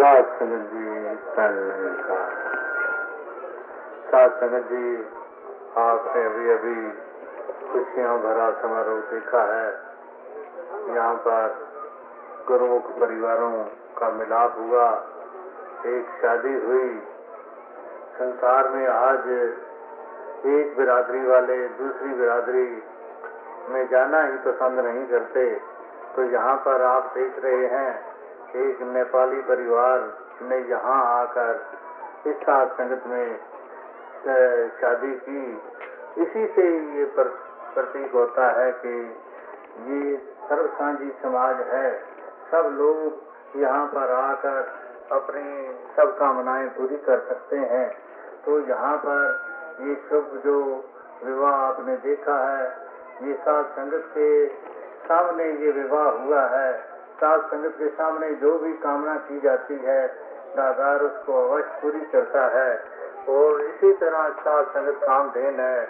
सात संगत जी तन जी आपने अभी अभी खुशियाँ भरा समारोह देखा है। यहाँ पर गुरुमुख परिवारों का मिलाप हुआ। एक शादी हुई। संसार में आज एक बिरादरी वाले दूसरी बिरादरी में जाना ही पसंद नहीं करते। तो यहाँ पर आप देख रहे हैं एक नेपाली परिवार ने यहाँ आकर इस साथ संगत में शादी की। इसी से ये प्रतीक होता है कि ये सर्वसांझी समाज है। सब लोग यहाँ पर आकर अपनी सब कामनाएँ पूरी कर सकते हैं। तो यहाँ पर ये शुभ जो विवाह आपने देखा है, ये साथ संगत के सामने ये विवाह हुआ है। सात संगत के सामने जो भी कामना की जाती है, दादार उसको अवश्य पूरी करता है। और इसी तरह सात संगत काम देन है।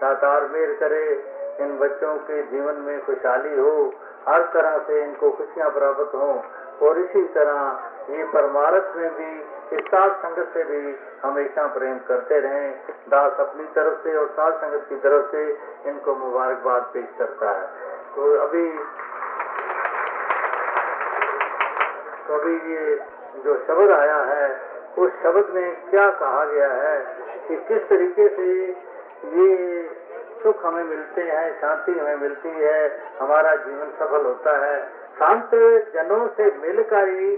दातार मेर करे, इन बच्चों के जीवन में खुशहाली हो, हर तरह से इनको खुशियाँ प्राप्त हो। और इसी तरह ये परमारथ में भी, इस सात संगत से भी हमेशा प्रेम करते रहें। दास अपनी तरफ़ से और सात संगत की तरफ़ से इनको मुबारकबाद पेश करता है। तो अभी अभी ये जो शब्द आया है, उस शब्द में क्या कहा गया है कि किस तरीके से ये सुख हमें मिलते हैं, शांति हमें मिलती है, हमारा जीवन सफल होता है। शांत जनों से मिलकर ही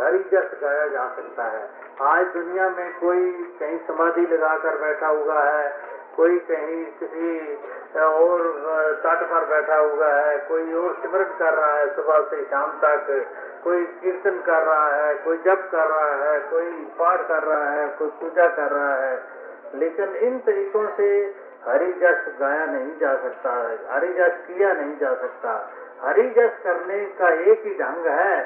हरि जस गाया जा सकता है। आज दुनिया में कोई कहीं समाधि लगाकर बैठा हुआ है, कोई कहीं किसी और तट पर बैठा हुआ है, कोई और सिमरन कर रहा है सुबह से शाम तक। कोई कीर्तन कर रहा है, कोई जप कर रहा है, कोई पाठ कर रहा है, कोई पूजा कर रहा है। लेकिन इन तरीकों से हरि जस गाया नहीं जा सकता हरि जस किया नहीं जा सकता। हरि जस करने का एक ही ढंग है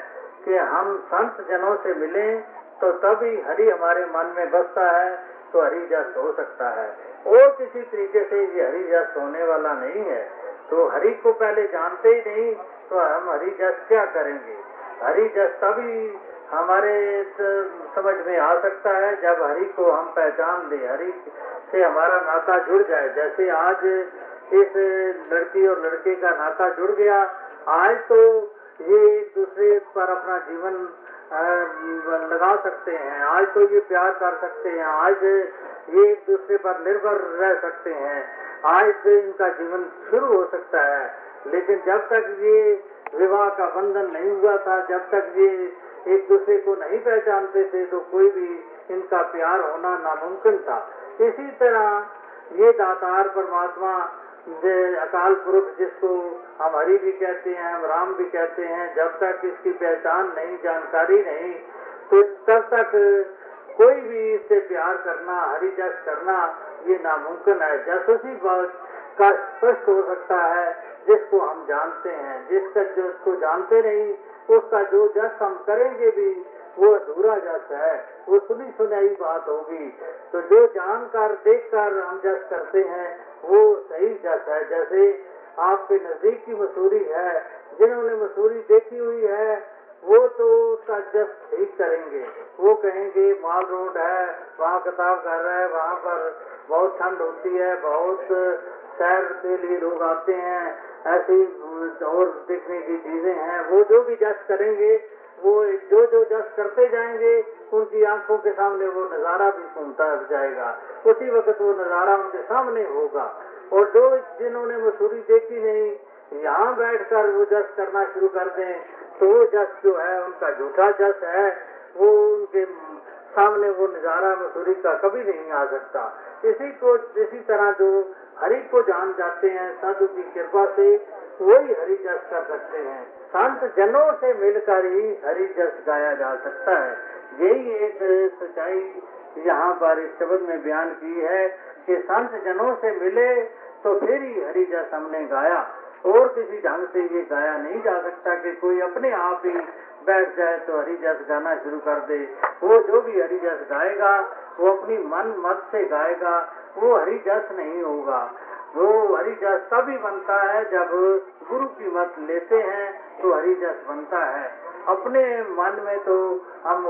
कि हम संत जनों से मिले तो तभी हरि हमारे मन में बसता है तो हरि जस हो सकता है। और किसी तरीके से ये हरि जस होने वाला नहीं है। तो हरि को पहले जानते ही नहीं तो हम हरि जस क्या करेंगे? हरि तभी हमारे समझ में आ सकता है, जब हरि को हम पहचान ले हरि से हमारा नाता जुड़ जाए। जैसे आज इस लड़की और लड़के का नाता जुड़ गया, आज तो ये एक दूसरे पर अपना जीवन लगा सकते हैं, आज तो ये प्यार कर सकते हैं, आज ये एक दूसरे पर निर्भर रह सकते हैं, आज से इनका जीवन शुरू हो सकता है। लेकिन जब तक ये विवाह का बंधन नहीं हुआ था। जब तक ये एक दूसरे को नहीं पहचानते थे तो कोई भी इनका प्यार होना नामुमकिन था। इसी तरह ये दातार परमात्मा अकाल पुरुष जिसको हम हरि भी कहते हैं, हम राम भी कहते हैं, जब तक इसकी पहचान नहीं, जानकारी नहीं तो तब तक कोई भी इससे प्यार करना हरि जस करना, ये नामुमकिन है। जस उसी बात का स्पष्ट हो सकता है जिसको हम जानते हैं जिसका उसको जानते नहीं, उसका जो जस हम करेंगे भी, वो अधूरा जस है। वो सुनी सुनाई बात होगी। तो जो जानकर, देखकर हम जस करते हैं, वो सही जस है। जैसे आपके नज़दीक की मसूरी है, जिन्होंने मसूरी देखी हुई है, वो तो उसका जस ठीक करेंगे। वो कहेंगे, माल रोड है, वहाँ किताब कर रहा है, वहाँ पर बहुत ठंड होती है, बहुत सैर के लिए लोग आते हैं, ऐसी और देखने की चीज़ें हैं, वो जो भी जस करेंगे, वो जो जो जस करते जाएँगे, उनकी आँखों के सामने वो नज़ारा भी सुनता जाएगा। उसी वक्त वो नज़ारा उनके सामने होगा। और जो जिन्होंने मसूरी देखी नहीं, यहाँ बैठकर वो जस करना शुरू कर दें तो वो जस जो है, उनका झूठा जस है। वो उनके सामने वो नज़ारा मसूरी का कभी नहीं आ सकता। इसी को, इसी तरह जो हरि को जान जाते हैं, साधु की कृपा से वही हरि जस कर सकते हैं। संत जनों से मिलकर ही हरि जस गाया जा सकता है। यही एक सच्चाई यहाँ पर इस शब्द में बयान की है कि संत जनों से मिले तो फिर ही हरि जस हमने गाया। और किसी ढंग से ये गाया नहीं जा सकता कि कोई अपने आप ही बैठ जाए तो हरिजस गाना शुरू कर दे। वो जो भी हरि जस गाएगा, वो अपनी मन मत से गाएगा, वो हरि जस नहीं होगा। वो हरि जस तभी बनता है जब गुरु की मत लेते हैं तो हरि जस बनता है। अपने मन में तो हम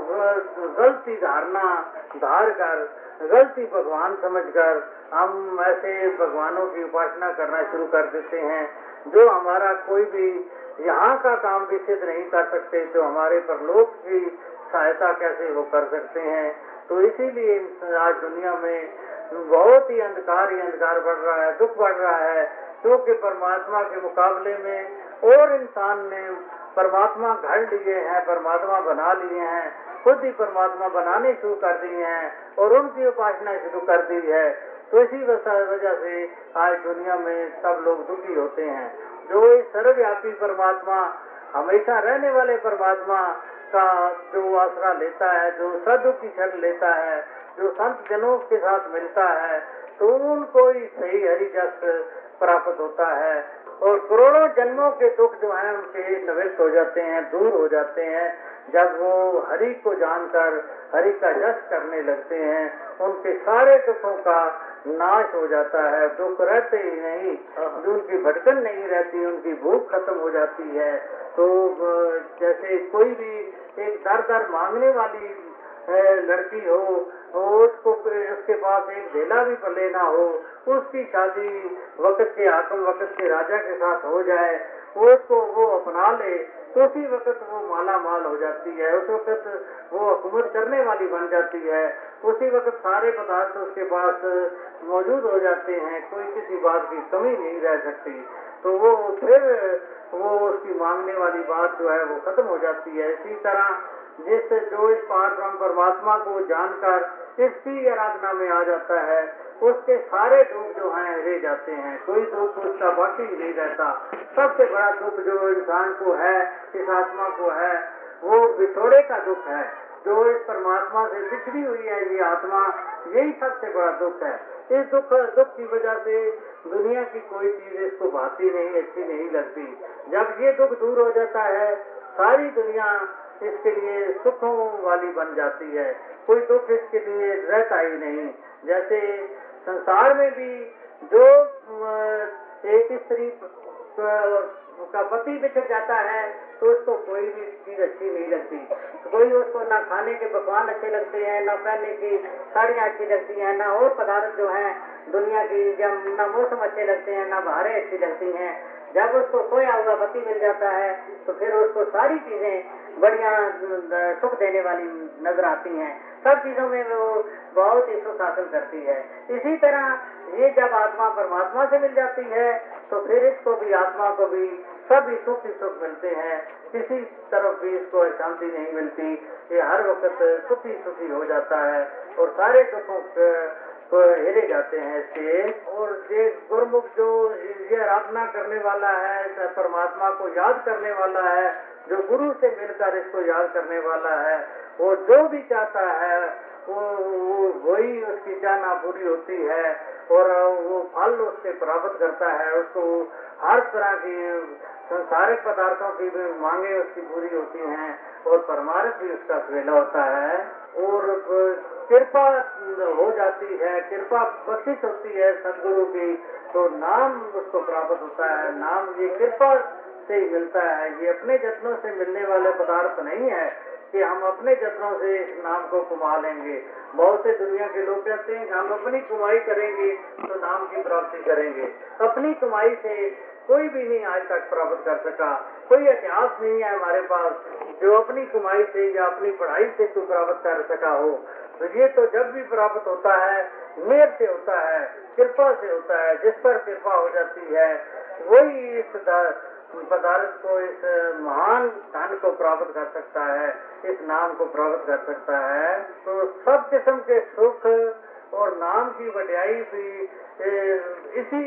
गलती धारणा धार कर, गलती भगवान समझकर हम ऐसे भगवानों की उपासना करना शुरू कर देते हैं। जो हमारा कोई भी यहाँ का काम भी सिद्ध नहीं कर सकते, जो हमारे परलोक की सहायता कैसे वो कर सकते हैं। तो इसीलिए आज दुनिया में बहुत ही अंधकार ही अंधकार बढ़ रहा है, दुख बढ़ रहा है, क्योंकि परमात्मा के मुकाबले में और इंसान ने परमात्मा घर लिए हैं, परमात्मा बना लिए हैं, खुद ही परमात्मा बनाने शुरू कर दिए हैं और उनकी उपासना शुरू कर दी है। तो इसी वजह से आज दुनिया में सब लोग दुखी होते हैं। जो सर्वव्यापी परमात्मा, हमेशा रहने वाले परमात्मा का जो आसरा लेता है, जो सदु की शरण लेता है, जो संत जनों के साथ मिलता है तो उनको ही सही हरि जस प्राप्त होता है। और करोड़ों जन्मों के दुख जो है, उनके निवृत्त हो जाते हैं, दूर हो जाते हैं। जब वो हरि को जानकर, हरि का जस करने लगते हैं, उनके सारे दुखों का नाश हो जाता है दुख रहते ही नहीं उनकी भटकन नहीं रहती उनकी भूख खत्म हो जाती है। तो जैसे कोई भी एक दर दर मांगने वाली लड़की हो उसको उसके पास एक धेला भी पले ना हो उसकी शादी वक्त के आकम वक्त के राजा के साथ हो जाए उसको वो अपना ले तो उसी वक्त वो माला माल हो जाती है, उस वक्त वो हुकूमत करने वाली बन जाती है। उसी वक्त सारे पदार्थ उसके पास मौजूद हो जाते हैं, कोई किसी बात की कमी नहीं रह सकती। तो वो फिर वो उसकी मांगने वाली बात जो है वो खत्म हो जाती है। इसी तरह जिस जो इस पार परमात्मा को जानकर इसकी आराधना में आ जाता है उसके सारे दुख जो हैं, रह जाते हैं। कोई दुख उसका बाकी नहीं रहता। सबसे बड़ा दुख जो इंसान को है, इस आत्मा को है, वो बिछोड़े का दुख है। जो इस परमात्मा से बिछड़ी हुई है, ये आत्मा, यही सबसे बड़ा दुख है। इस दुख दुख की वजह से दुनिया की कोई चीज़ इसको भाती नहीं, अच्छी नहीं लगती। जब ये दुख दूर हो जाता है, सारी दुनिया इसके लिए सुखों वाली बन जाती है। कोई दुख इसके लिए रहता ही नहीं। जैसे संसार में भी जो एक स्त्री का पति बिछड़ जाता है तो उसको कोई भी चीज़ अच्छी नहीं लगती। कोई उसको ना खाने के पकवान अच्छे लगते हैं, ना पहनने की साड़ियाँ अच्छी लगती हैं, ना और पदार्थ जो हैं, दुनिया की जब ना मौसम अच्छे लगते हैं, ना बाहरें अच्छी लगती हैं। जब उसको खोया हुआ पति मिल जाता है तो फिर उसको सारी चीज़ें बढ़िया सुख देने वाली नज़र आती हैं। सब चीज़ों में वो बहुत सुख हासिल करती है। इसी तरह ये जब आत्मा परमात्मा से मिल जाती है तो फिर इसको भी, आत्मा को भी सब सुख ही सुख मिलते हैं। किसी तरफ़ भी इसको शांति नहीं मिलती। ये हर वक्त सुखी सुखी हो जाता है और सारे सुखों तो हेरे जाते हैं इसके। और ये गुरमुख जो ये आराधना करने वाला है परमात्मा को याद करने वाला है, जो गुरु से मिलकर इसको याद करने वाला है, वो जो भी चाहता है वही उसकी चाहना पूरी होती है और वो फल उससे प्राप्त करता है। उसको हर तरह की संसारिक पदार्थों की भी मांगे उसकी पूरी होती हैं और परमारथ भी उसका सवेला होता है। और कृपा हो जाती है, कृपा बख्शिश होती है सदगुरु की तो नाम उसको प्राप्त होता है। नाम ये कृपा से ही मिलता है। ये अपने जत्नों से मिलने वाले पदार्थ नहीं है कि हम अपने जत्नों से इस नाम को कमा लेंगे। बहुत से दुनिया के लोग कहते हैं कि हम अपनी कमाई करेंगे तो नाम की प्राप्ति करेंगे। अपनी कमाई से कोई भी नहीं आज तक प्राप्त कर सका। कोई इतिहास नहीं है हमारे पास जो अपनी कमाई से या अपनी पढ़ाई से कोई प्राप्त कर सका हो। तो ये तो जब भी प्राप्त होता है, मेर से होता है, कृपा से होता है, जिस पर कृपा हो जाती है, वही इस पदार्थ को इस महान धन को प्राप्त कर सकता है, इस नाम को प्राप्त कर सकता है तो सब किस्म के सुख और नाम की वड्याई भी इसी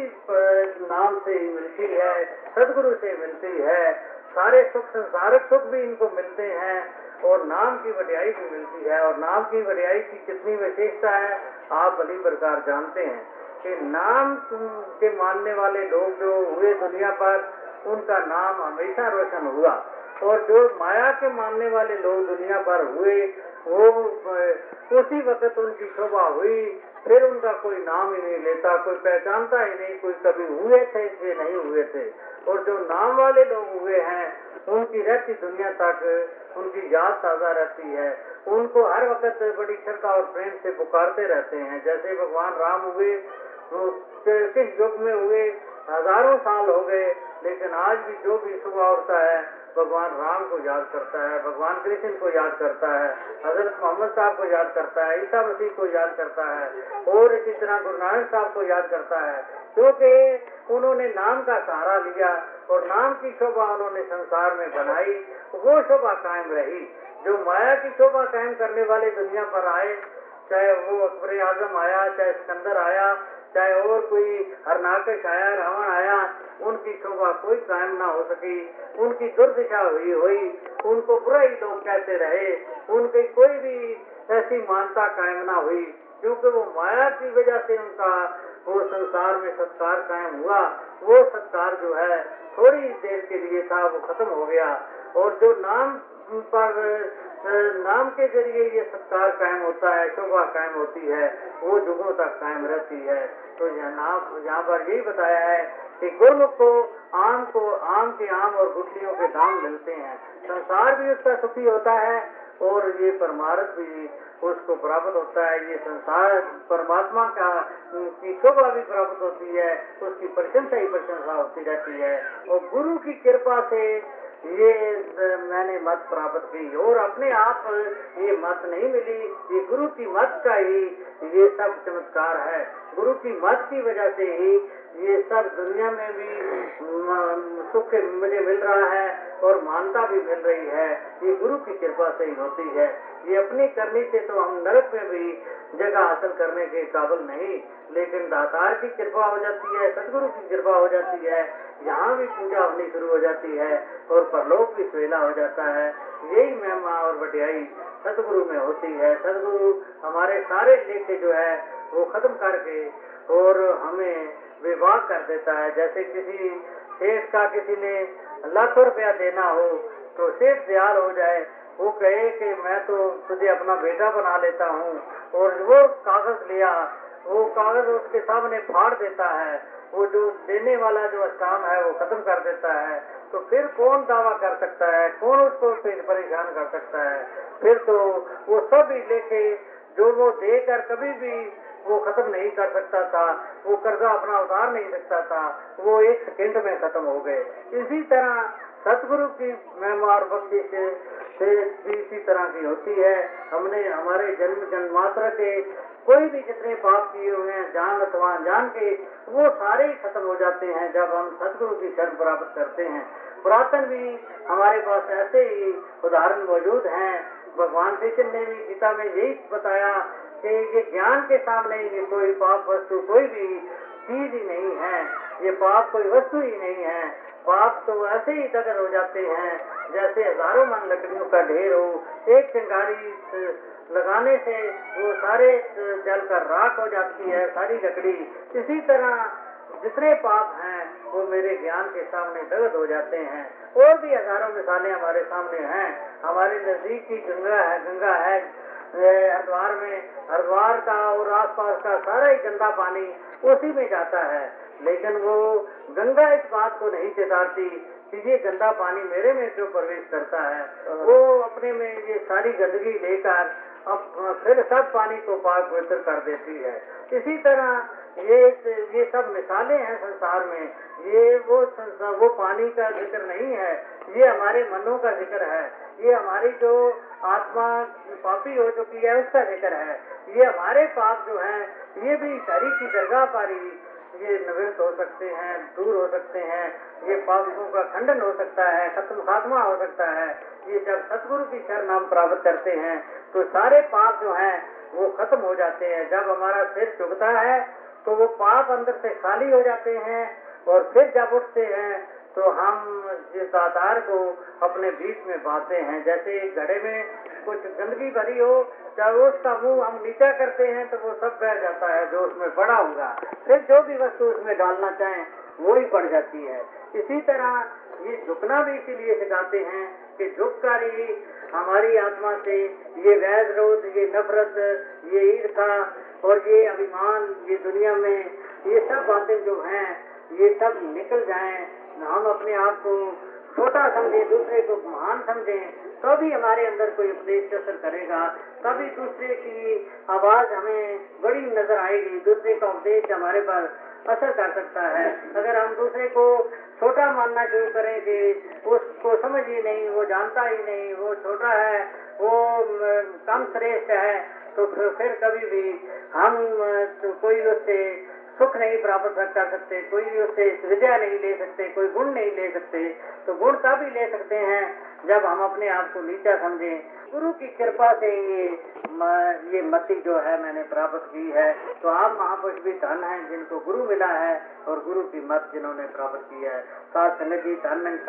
नाम से ही मिलती है, सदगुरु से मिलती है। सारे सुख, संसारिक सुख भी इनको मिलते हैं और नाम की वड्याई भी मिलती है। और नाम की वड्याई की कितनी विशेषता है, आप भली प्रकार जानते हैं कि नाम के मानने वाले लोग जो हुए दुनिया पर उनका नाम हमेशा रोशन हुआ। और जो माया के मानने वाले लोग दुनिया पर हुए, वो उसी वक्त उनकी शोभा हुई, फिर उनका कोई नाम ही नहीं लेता, कोई पहचानता ही नहीं, कोई कभी हुए थे इसलिए नहीं हुए थे। और जो नाम वाले लोग हुए हैं, उनकी रहती दुनिया तक, उनकी याद ताज़ा रहती है। उनको हर वक्त बड़ी श्रद्धा और प्रेम से पुकारते रहते हैं। जैसे भगवान राम हुए किस युग में हुए हज़ारों साल हो गए, लेकिन आज भी जो भी सुबह उठता है, भगवान राम को याद करता है, भगवान कृष्ण को याद करता है, हज़रत मोहम्मद साहब को याद करता है, ईसा मसीह को याद करता है, और इसी तरह गुरु नानक साहब को याद करता है, क्योंकि उन्होंने नाम का सहारा लिया और नाम की शोभा उन्होंने संसार में बनाई, वो शोभा कायम रही। जो माया की शोभा कायम करने वाले दुनिया पर आए, चाहे वो अकबर आज़म आया, चाहे सिकंदर आया चाहे और कोई हरनाकश आया, रावण आया, उनकी शोभा कोई कायम ना हो सकी। उनकी दुर्दशा हुई हुई। उनको बुरा ही लोग कहते रहे। उनकी कोई भी ऐसी मानता कायम ना हुई, क्योंकि वो माया की वजह से उनका वो संसार में सत्कार कायम हुआ। वो सत्कार जो है, थोड़ी देर के लिए था, वो खत्म हो गया। और जो नाम पर नाम के ज़रिए ये सत्कार कायम होता है, शोभा कायम होती है, वो युगों तक कायम रहती है। तो यहाँ यहाँ पर यही बताया है कि गुरमुख को आम को, आम के आम और गुटलियों के दाम मिलते हैं। संसार भी उसका सुखी होता है और ये परमार्थ भी उसको प्राप्त होता है। ये संसार परमात्मा का की शोभा भी प्राप्त होती है, उसकी प्रशंसा ही प्रशंसा होती रहती है। और गुरु की कृपा से ये मैंने मत प्राप्त की। और अपने आप, ये मत नहीं मिली। ये गुरु की मत का ही ये सब चमत्कार है। गुरु की मत की वजह से ही ये सब दुनिया में भी सुख मुझे मिल रहा है। और मानता भी मिल रही है ये गुरु की कृपा से ही होती है। ये अपनी करनी से तो हम नरक में भी जगह हासिल करने के काबिल नहीं, लेकिन दातार की कृपा हो जाती है, सदगुरु की कृपा हो जाती है, यहाँ भी पूजा होनी शुरू हो जाती है और परलोक भी सुहेला हो जाता है। यही महिमा और बटियाई सदगुरु में होती है। सदगुरु हमारे सारे लेखे जो है, वो खत्म करके और हमें विवाह कर देता है। जैसे किसी सेठ का किसी ने लाखों रुपया देना हो तो सेठ दयाल हो जाए। वो कहे कि मैं तो तुझे अपना बेटा बना लेता हूँ, और वो कागज़ लिया। वो कागज़ उसके सामने फाड़ देता है। वो जो देने वाला जो काम है, वो खत्म कर देता है। तो फिर कौन दावा कर सकता है? कौन उसको परेशान कर सकता है? फिर तो वो सब लेके, जो वो देकर कभी भी वो खत्म नहीं कर सकता था, वो कर्जा अपना उतार नहीं सकता था, वो एक सेकंड में खत्म हो गए। इसी तरह सतगुरु की महिमा और बख्शिश से भी इसी तरह की होती है। हमने, हमारे जन्म, जन्मात्र के कोई भी जितने पाप किए हुए हैं, जान अथवा जान के, वो सारे ही खत्म हो जाते हैं जब हम सतगुरु की शरण प्राप्त करते हैं। पुरातन भी हमारे पास ऐसे ही उदाहरण मौजूद हैं। भगवान कृष्ण ने भी गीता में यही बताया कि ये ज्ञान के सामने ये कोई पाप वस्तु कोई भी चीज़ ही नहीं है। ये पाप कोई वस्तु ही नहीं है। पाप तो ऐसे ही दगन हो जाते हैं, जैसे हज़ारों मन लकड़ियों का ढेर हो। एक चिंगारी लगाने से वो सारे जल कर राख हो जाती है, सारी लकड़ी। इसी तरह जितने पाप हैं वो मेरे ज्ञान के सामने दगत हो जाते हैं। और भी हज़ारों मिसालें हमारे सामने हैं। हमारे नज़दीक की गंगा है गंगा है। हरिद्वार में, हरिद्वार का और आसपास का सारा ही गंदा पानी उसी में जाता है। लेकिन वो गंगा इस बात को नहीं चेताती कि ये गंदा पानी मेरे में जो प्रवेश करता है, वो अपने में ये सारी गंदगी लेकर अब फिर सब पानी को पाक पवित्र कर देती है। इसी तरह ये ये सब मिसालें हैं संसार में। ये वो वो पानी का ज़िक्र नहीं है। ये हमारे मनों का ज़िक्र है। ये हमारी जो आत्मा पापी हो चुकी है, उसका ज़िक्र है। ये हमारे पाप जो हैं, ये भी शरीर की दरगाह पारी ये निवृत्त हो सकते हैं, दूर हो सकते हैं। ये पापों का खंडन हो सकता है खत्म खात्मा हो सकता है। ये जब सतगुरु की शरण हम प्राप्त करते हैं तो सारे पाप जो हैं, वो खत्म हो जाते हैं। जब हमारा सिर चुभता है तो वो पाप अंदर से खाली हो जाते हैं और फिर जब उठते हैं तो हम जिस दातार को अपने बीच में बांधते हैं, जैसे एक घड़े में कुछ गंदगी भरी हो चाहे उसका मुँह हम नीचा करते हैं तो वो सब बह जाता है जो उसमें पड़ा होगा फिर जो भी वस्तु उसमें डालना चाहें, वो ही पड़ जाती है। इसी तरह ये झुकना भी इसीलिए सिखाते हैं कि झुक कर ही हमारी आत्मा से ये वैध रोध, ये नफरत, ये ईर्षा और ये अभिमान, ये दुनिया में ये सब बातें जो हैं, ये सब निकल जाएँ, हम अपने आप को छोटा समझे, दूसरे को महान समझे तो हमारे अंदर कोई उपदेश असर करेगा। तभी दूसरे की आवाज़ हमें बड़ी नज़र आएगी, दूसरे का उपदेश हमारे पर असर कर सकता है। अगर हम दूसरे को छोटा मानना शुरू करें कि उसको समझ ही नहीं, वो जानता ही नहीं, वो छोटा है, वो कम श्रेष्ठ है तो फिर, कभी भी हम तो कोई उससे सुख नहीं प्राप्त कर सकते कोई उससे विद्या नहीं ले सकते कोई गुण नहीं ले सकते तो गुण तभी ले सकते हैं जब हम अपने आप को नीचा समझें। गुरु की कृपा से ये म- ये मति जो है मैंने प्राप्त की है। तो आप महापुरुष भी धन है जिनको गुरु मिला है और गुरु की मत जिन्होंने प्राप्त की है। सात संगत धन